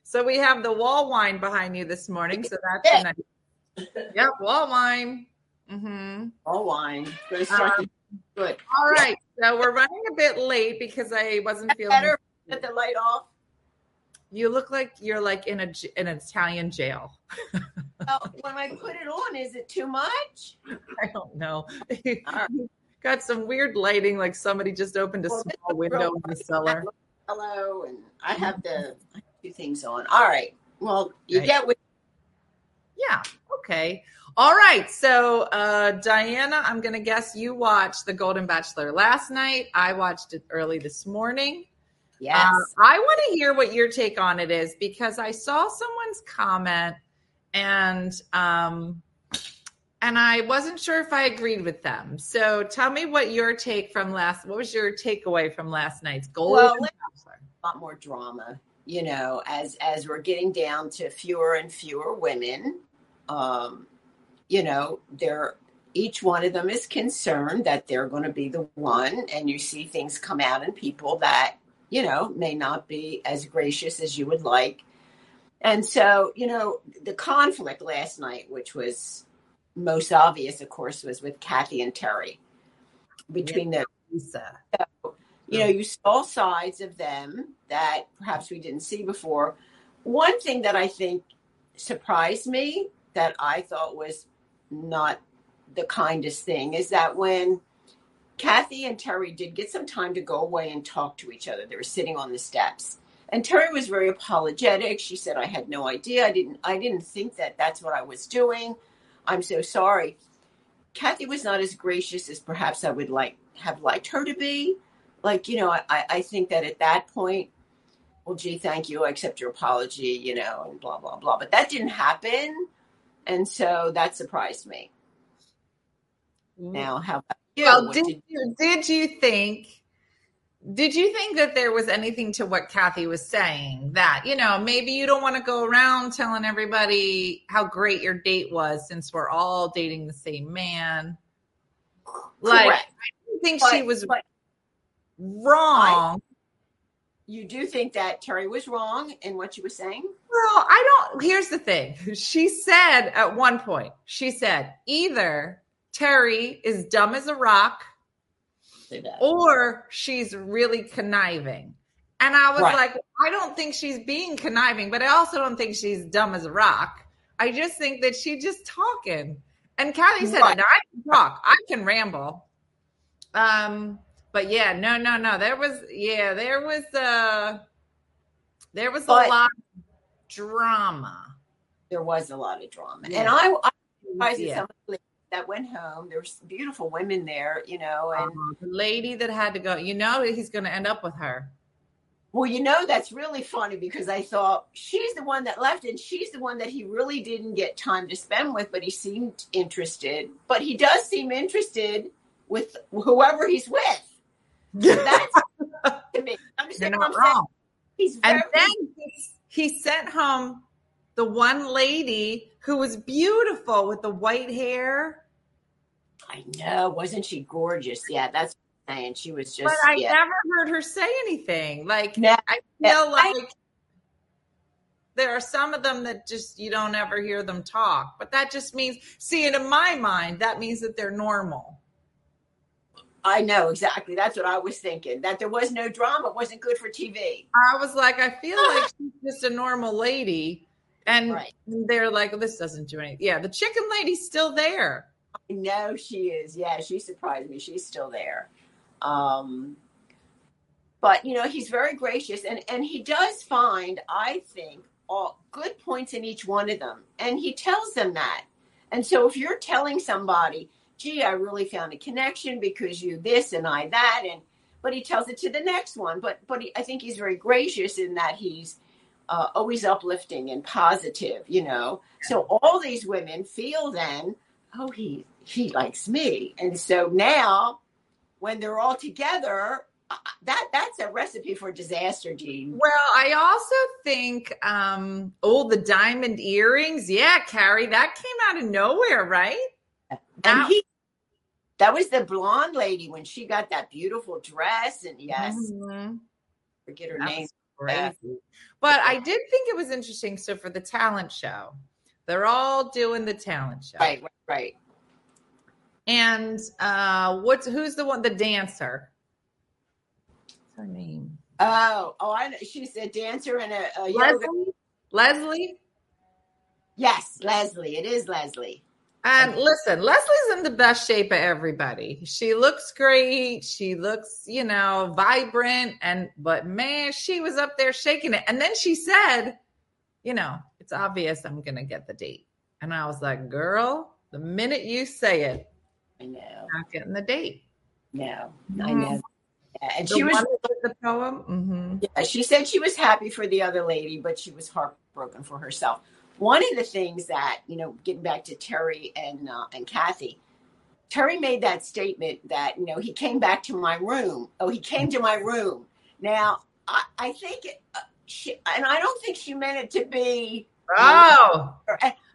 So we have the wall wine behind you this morning. So that's nice. Yep, wall wine. Mm-hmm. Wall wine. Um, Good. All right. So we're running a bit late because I wasn't feeling better. Get the light off. You look like you're like in a in an Italian jail. oh, when I put it on, is it too much? I don't know. Got some weird lighting, like somebody just opened a well, small window in the cellar. Hello, and I have the two things on. All right. Well, you right. get with. Yeah. Okay. All right. So, uh, Diana, I'm going to guess you watched The Golden Bachelor last night. I watched it early this morning. Yes. Uh, I want to hear what your take on it is because I saw someone's comment and um and I wasn't sure if I agreed with them. So tell me what your take from last what was your takeaway from last night's goal? well, A lot more drama, you know, as as we're getting down to fewer and fewer women. Um, you know, they're each one of them is concerned that they're going to be the one and you see things come out in people that you know, may not be as gracious as you would like. And so, you know, the conflict last night, which was most obvious, of course, was with Kathy and Terry between yeah. the so, you know, you saw sides of them that perhaps we didn't see before. One thing that I think surprised me that I thought was not the kindest thing is that when Kathy and Terry did get some time to go away and talk to each other. They were sitting on the steps. And Terry was very apologetic. She said, "I had no idea. I didn't I didn't think that that's what I was doing. I'm so sorry." Kathy was not as gracious as perhaps I would like have liked her to be. Like, you know, I, I think that at that point, well, gee, thank you. I accept your apology, you know, and blah, blah, blah. But that didn't happen. And so that surprised me. Mm. Now, how about you? Well, did, did you did you think did you think that there was anything to what Kathy was saying that, you know, maybe you don't want to go around telling everybody how great your date was since we're all dating the same man? Like, Correct. I think but, she was wrong. I, you do think that Terry was wrong in what she was saying? Well, I don't. Here's the thing. She said at one point, she said, either Terry is dumb as a rock or she's really conniving. And I was right. like, I don't think she's being conniving, but I also don't think she's dumb as a rock. I just think that she's just talking. And Kathy said, right. I can talk, I can ramble. Um, but yeah, no, no, no. There was, yeah, there was uh there was but, a lot of drama. There was a lot of drama. Yeah. And I, I yeah that went home. There's beautiful women there, you know, and uh, the lady that had to go, you know, he's going to end up with her. Well, you know, that's really funny because I thought she's the one that left and she's the one that he really didn't get time to spend with, but he seemed interested. But he does seem interested with whoever he's with. So that's to me. Understand You're not wrong. He's and then he sent home the one lady who was beautiful with the white hair. I know, wasn't she gorgeous? Yeah, that's saying. She was just. But I yeah. never heard her say anything. Like no, I feel like I, there are some of them that just you don't ever hear them talk. But that just means, see, and in my mind, that means that they're normal. I know exactly. That's what I was thinking. That there was no drama. Wasn't good for TV. I was like, I feel like she's just a normal lady And Right. they're like, this doesn't do anything. Yeah, the chicken lady's still there. I know she is. Yeah, she surprised me. She's still there. Um, but you know, he's very gracious, and and he does find, I think, all good points in each one of them, and he tells them that. And so, if you're telling somebody, "Gee, I really found a connection because you this and I that," and but he tells it to the next one. But but he, I think he's very gracious in that he's uh, always uplifting and positive. You know, so all these women feel then, oh, he he likes me, and so now when they're all together, uh, that that's a recipe for disaster, Gene. Well, I also think, um, oh, the diamond earrings. Yeah, Carrie, that came out of nowhere, right? And That- he, that was the blonde lady when she got that beautiful dress, and yes, Mhm. forget her That name. But I did think it was interesting. So for the talent show, they're all doing the talent show. Right, right, right. And uh what's who's the one the dancer? What's her name? Oh, oh, I know. She's a dancer and a, a yoga. Leslie? Leslie? Yes, Leslie. It is Leslie. And listen, Leslie's in the best shape of everybody. She looks great. She looks, you know, vibrant. And, but man, she was up there shaking it. And then she said, you know, it's obvious I'm going to get the date. And I was like, girl, the minute you say it, I know. I'm not getting the date. No, I know. Yeah, and The she was. the poem. hmm Yeah, she said she was happy for the other lady, but she was heartbroken for herself. One of the things that you know, getting back to Terry and uh, and Kathy, Terry made that statement that you know he came back to my room. Oh, he came to my room. Now I, I think, uh, she, and I don't think she meant it to be. Oh,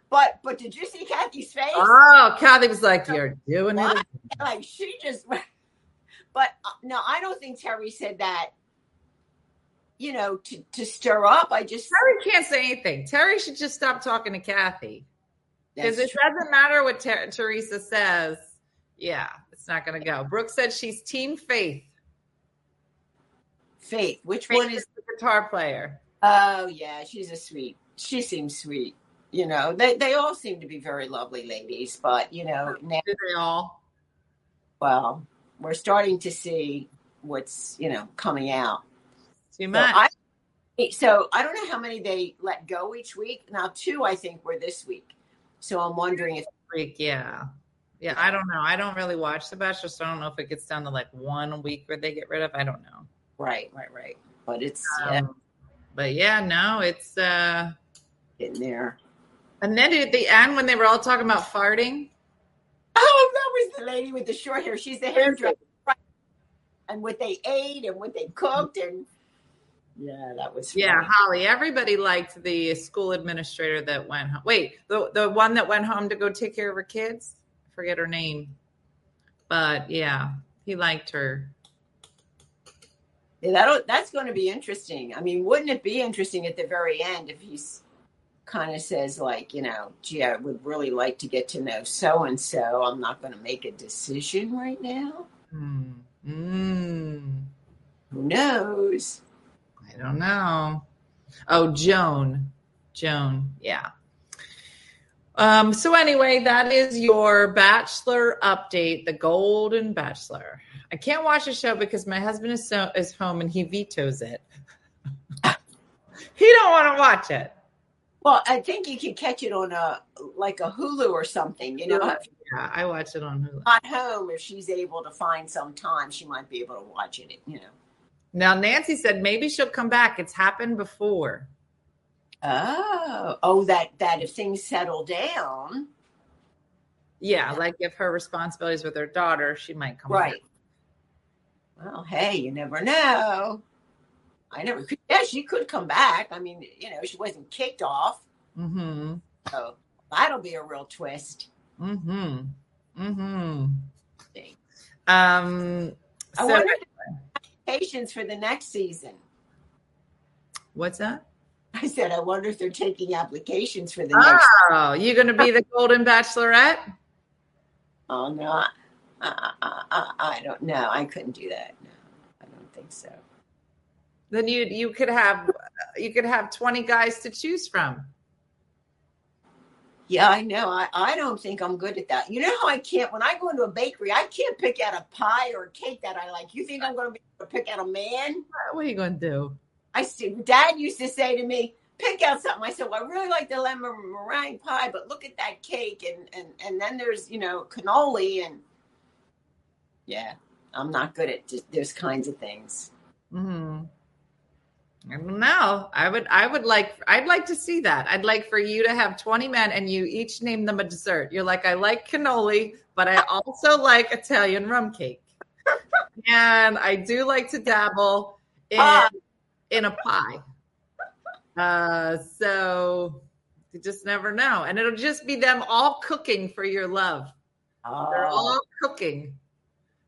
But but did you see Kathy's face? oh, Kathy was like, you're doing What? it. like she just but uh, no i don't think terry said that you know to to stir up i just Terry can't say anything. Terry should just stop talking to Kathy. Because it doesn't matter what Ter- Teresa says. Yeah, it's not going to go. Brooke said she's Team Faith. faith which Faith one is the guitar player. oh yeah she's a sweet she seems sweet you know they they all seem to be very lovely ladies but you know now Do they all? well we're starting to see what's you know coming out Too so much. I, so I don't know how many they let go each week now two i think were this week so i'm wondering if Freak, yeah. Yeah, I don't know. I don't really watch The Bachelor, so I don't know if it gets down to like one week where they get rid of. I don't know. right right right but it's yeah, Um, but yeah, no, it's uh getting there and then at the end when they were all talking about farting. Oh, that was the lady with the short hair. She's the hairdresser. And what they ate and what they cooked and yeah, that was funny. Yeah, Holly. Everybody liked the school administrator that went home. Wait, the the one that went home to go take care of her kids. I forget her name, but yeah, he liked her. Yeah, that'll, that's going to be interesting. I mean, wouldn't it be interesting at the very end if he's kind of says like, you know, gee, I would really like to get to know so and so. I'm not going to make a decision right now. Hmm. Mm, Who knows? I don't know. Oh, Joan. Joan. Yeah. Um, so anyway, that is your bachelor update, the Golden Bachelor. I can't watch the show because my husband is so is home and he vetoes it. he don't want to watch it. Well, I think you could catch it on a like a Hulu or something. You know, Yeah. Yeah, I watch it on Hulu. you're home, if she's able to find some time, she might be able to watch it. You know. Now Nancy said maybe she'll come back. It's happened before. Oh, oh, that that if things settle down, Yeah, like if her responsibilities with her daughter, she might come right? back. Well, hey, you never know. I never. Could, yeah, she could come back. I mean, you know, she wasn't kicked off, Mm-hmm. so that'll be a real twist. Mm-hmm. Mm-hmm. Um I so wonder if they have patience for the next season. what's that? I said, I wonder if they're taking applications for the next. Oh, you gonna be the golden bachelorette? Oh no, I, I, I, I don't know. I couldn't do that. No, I don't think so. Then you you could have you could have 20 guys to choose from. Yeah, I know. I, I don't think I'm good at that. You know how I can't, when I go into a bakery, I can't pick out a pie or a cake that I like. You think I'm going to be able to pick out a man? What are you going to do? I see. Dad used to say to me, pick out something. I said, well, I really like the lemon meringue pie, but look at that cake. And, and, and then there's, you know, cannoli. And yeah, I'm not good at just those kinds of things. Hmm. I don't know. I would. I would like. I'd like to see that. I'd like for you to have twenty men and you each name them a dessert. You're like, I like cannoli, but I also like Italian rum cake, and I do like to dabble in Ah. in a pie. Uh, so you just never know, and it'll just be them all cooking for your love. They're Oh, all cooking,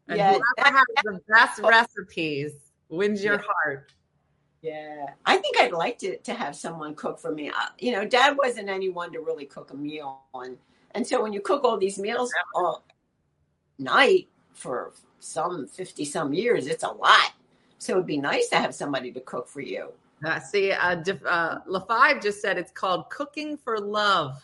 and Yeah, whoever has the best recipes wins your heart. Yeah. I think I'd like to, to have someone cook for me. Uh, you know, Dad wasn't anyone to really cook a meal. And, and so when you cook all these meals all night for some 50 some years, it's a lot. So it'd be nice to have somebody to cook for you. Uh, see, uh, Def- uh, LaFive just said it's called Cooking for Love.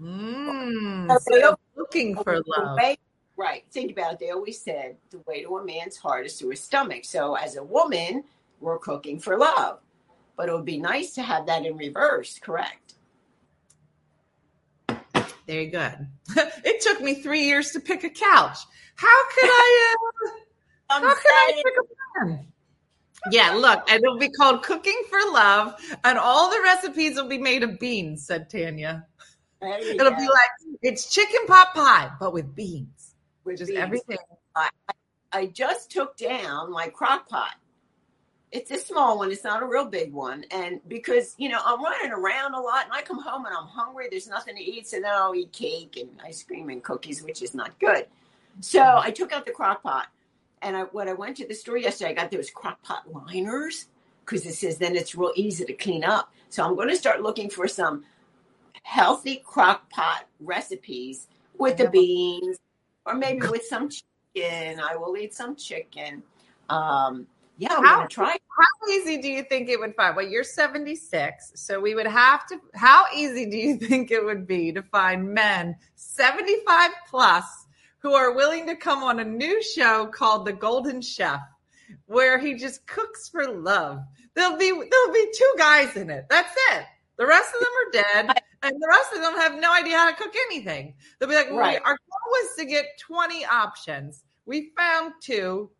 Mm, Oh, so cooking for The love. way- right. Think about it. They always said the way to a man's heart is through his stomach. So as a woman, we're cooking for love. But it would be nice to have that in reverse, correct? Very good. it took me three years to pick a couch. How could I? Uh, I'm how could I pick a pen? Yeah, look, and it'll be called Cooking for Love, and all the recipes will be made of beans," said Tanya. It'll go. be like it's chicken pot pie, but with beans. Just beans. everything. I just took down my crock pot. It's a small one, it's not a real big one. And because, you know, I'm running around a lot and I come home and I'm hungry, there's nothing to eat. So then I'll eat cake and ice cream and cookies, which is not good. So I took out the crock pot. And I, when I went to the store yesterday, I got those crock pot liners because it says then it's real easy to clean up. So I'm going to start looking for some healthy crock pot recipes with the beans or maybe with some chicken. I will eat some chicken. Um, yeah, I'm How- to try. How easy do you think it would find? Well, you're 76, so we would have to. How easy do you think it would be to find men 75 plus who are willing to come on a new show called The Golden Chef, where he just cooks for love? There'll be there'll be two guys in it. That's it. The rest of them are dead, and the rest of them have no idea how to cook anything. They'll be like, well, Right. "Our goal was to get 20 options. We found two,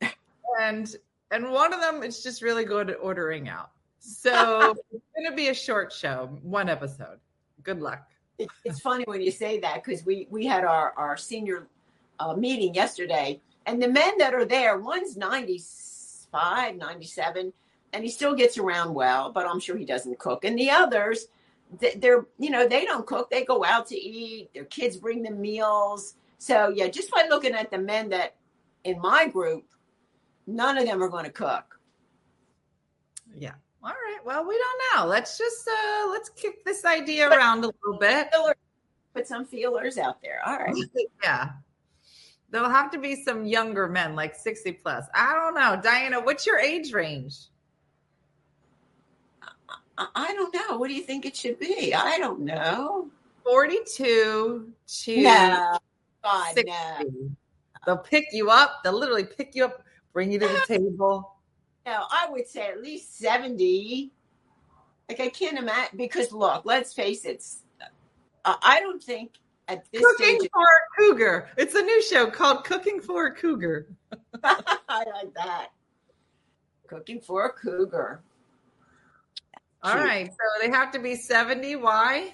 and and one of them is just really good at ordering out. So it's going to be a short show, one episode. Good luck. It, it's funny when you say that because we we had our our senior uh, meeting yesterday, and the men that are there, one's 95, 97, and he still gets around well, but I'm sure he doesn't cook. And the others, th- they're you know they don't cook; they go out to eat. Their kids bring them meals. So yeah, just by looking at the men that in my group, none of them are going to cook. Yeah. All right. Well, we don't know. Let's just uh let's kick this idea around a little bit. Put some feelers out there. All right. Yeah. There'll have to be some younger men, like 60 plus. I don't know. Diana, what's your age range? I, don't know. What do you think it should be? I don't know. 42 to No. God, 60. no. They'll pick you up. They'll literally pick you up, bring you to the table. No, I would say at least 70. Like, I can't imagine. Because, look, let's face it. I I don't think at this Cooking stage. for a Cougar. It's a new show called Cooking for a Cougar. I like that. Cooking for a cougar. All Cute. right. So they have to be 70. Why?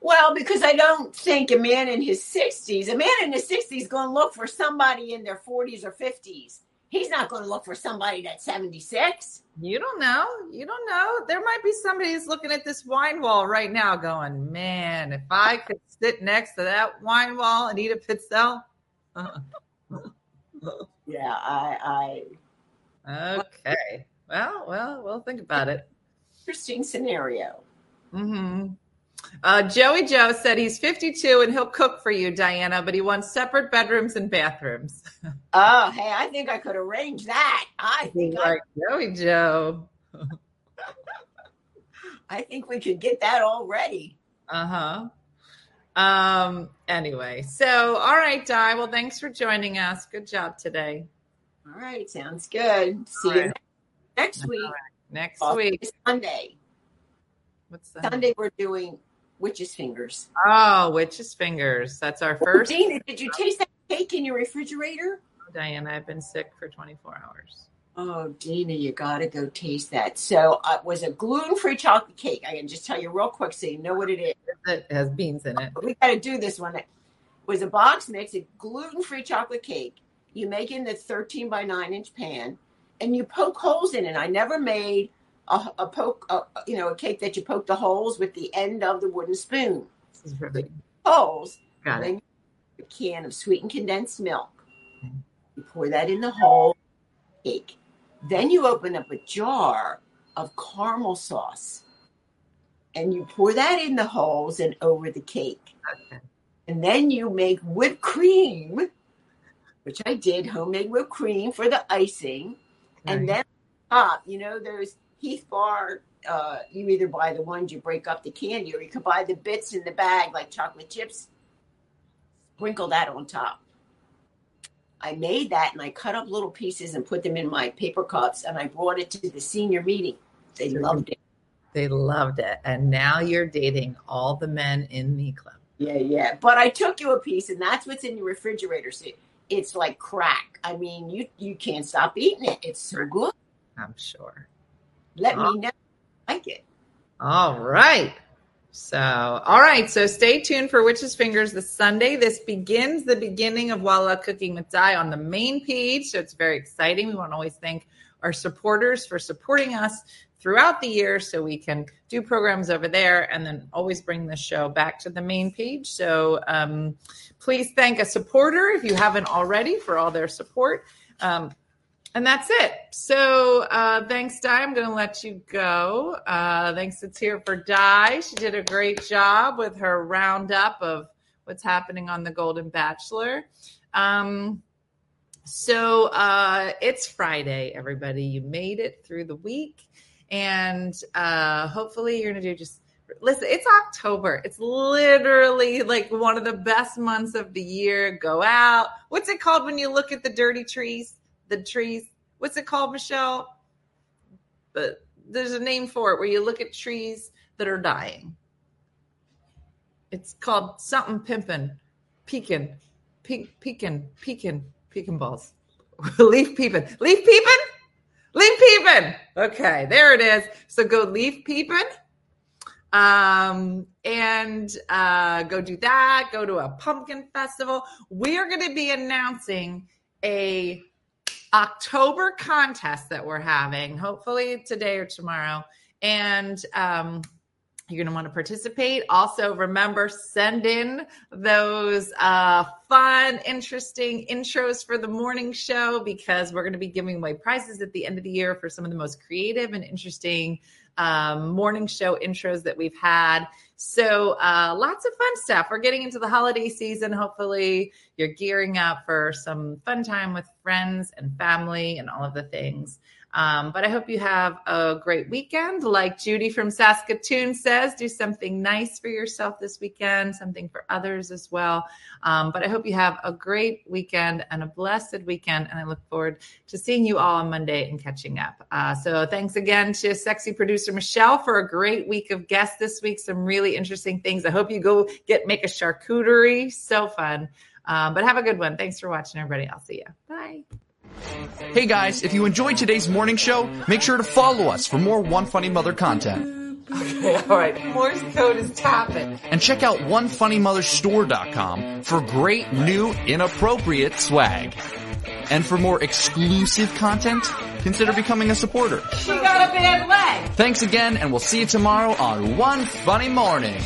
Well, because I don't think a man in his 60s, a man in his 60s is going to look for somebody in their 40s or 50s. He's not going to look for somebody that's 76. You don't know. You don't know. There might be somebody who's looking at this wine wall right now going, man, if I could sit next to that wine wall and eat a pizzelle. Yeah, I, I Okay. Well, well, we'll think about it. Interesting scenario. Mm-hmm. Uh, Joey Joe said he's 52 and he'll cook for you, Diana, but he wants separate bedrooms and bathrooms. Oh, hey, I think I could arrange that. I think I like Joey Joe. I think we could get that all ready. Uh huh. Um. Anyway, so all right, Di. Well, thanks for joining us. Good job today. All right, sounds good. See you next week. Next week. Sunday. What's that? Sunday we're doing witch's fingers. Oh, witch's fingers. That's our first. Dina, did you taste that cake in your refrigerator? Diana, I've been sick for 24 hours. Oh, Dina, you got to go taste that. So uh, it was a gluten-free chocolate cake. I can just tell you real quick so you know what it is. It has beans in it. We got to do this one. It was a box mix, a gluten-free chocolate cake. You make it in the 13 by 9 inch pan, and you poke holes in it. I never made a, a poke, a, you know, a cake that you poke the holes with the end of the wooden spoon. Holes. got it. A can of sweetened condensed milk. You pour that in the whole cake. Then you open up a jar of caramel sauce and you pour that in the holes and over the cake. Okay. And then you make whipped cream, which I did, homemade whipped cream for the icing. And then top, you know, there's Heath Bar. Uh, you either buy the ones you break up the candy, or you could buy the bits in the bag like chocolate chips. Sprinkle that on top. I made that and I cut up little pieces and put them in my paper cups, and I brought it to the senior meeting. They loved it. They loved it. And now you're dating all the men in the club. Yeah, yeah. But I took you a piece, and that's what's in your refrigerator. So it's like crack. I mean, you you can't stop eating it. It's so good. I'm sure. Let me know. Like it. All right. So, all right. So stay tuned for Witch's Fingers this Sunday. This begins the beginning of Walla Cooking with Di on the main page. So it's very exciting. We want to always thank our supporters for supporting us throughout the year so we can do programs over there and then always bring the show back to the main page. So um, please thank a supporter if you haven't already for all their support. Um, and that's it. So uh, thanks, Di. I'm going to let you go. Uh, thanks to here for Di. She did a great job with her roundup of what's happening on the Golden Bachelor. Um, so uh, it's Friday, everybody. You made it through the week, and uh, hopefully you're going to do just. Listen, it's October. It's literally like one of the best months of the year. Go out. What's it called when you look at the dirty trees? the trees. What's it called, Michelle? But there's a name for it where you look at trees that are dying. It's called something pimpin, peeking, peek, peeking, peeking, peeking balls. leaf peeping, leaf peeping, peeping. Okay, there it is. So go leaf peeping um and uh go do that go to a pumpkin festival we are going to be announcing a October contest that we're having, hopefully today or tomorrow. And um, you're going to want to participate. Also, remember, send in those uh, fun, interesting intros for the morning show because we're going to be giving away prizes at the end of the year for some of the most creative and interesting um, morning show intros that we've had. So, uh, lots of fun stuff. We're getting into the holiday season. Hopefully, you're gearing up for some fun time with friends and family and all of the things. Um, but I hope you have a great weekend. Like Judy from Saskatoon says, do something nice for yourself this weekend, something for others as well. Um, but I hope you have a great weekend and a blessed weekend. And I look forward to seeing you all on Monday and catching up. Uh, so thanks again to sexy producer Michelle for a great week of guests this week. Some really interesting things. I hope you go get make a charcuterie. So fun. Um, but have a good one. Thanks for watching, everybody. I'll see you. Bye. Hey guys, if you enjoyed today's morning show, make sure to follow us for more One Funny Mother content. Okay, all right. Morse code is tapping. And check out OneFunnyMotherStore.com for great new inappropriate swag. And for more exclusive content, consider becoming a supporter. She got a bad leg. Thanks again, and we'll see you tomorrow on One Funny Morning.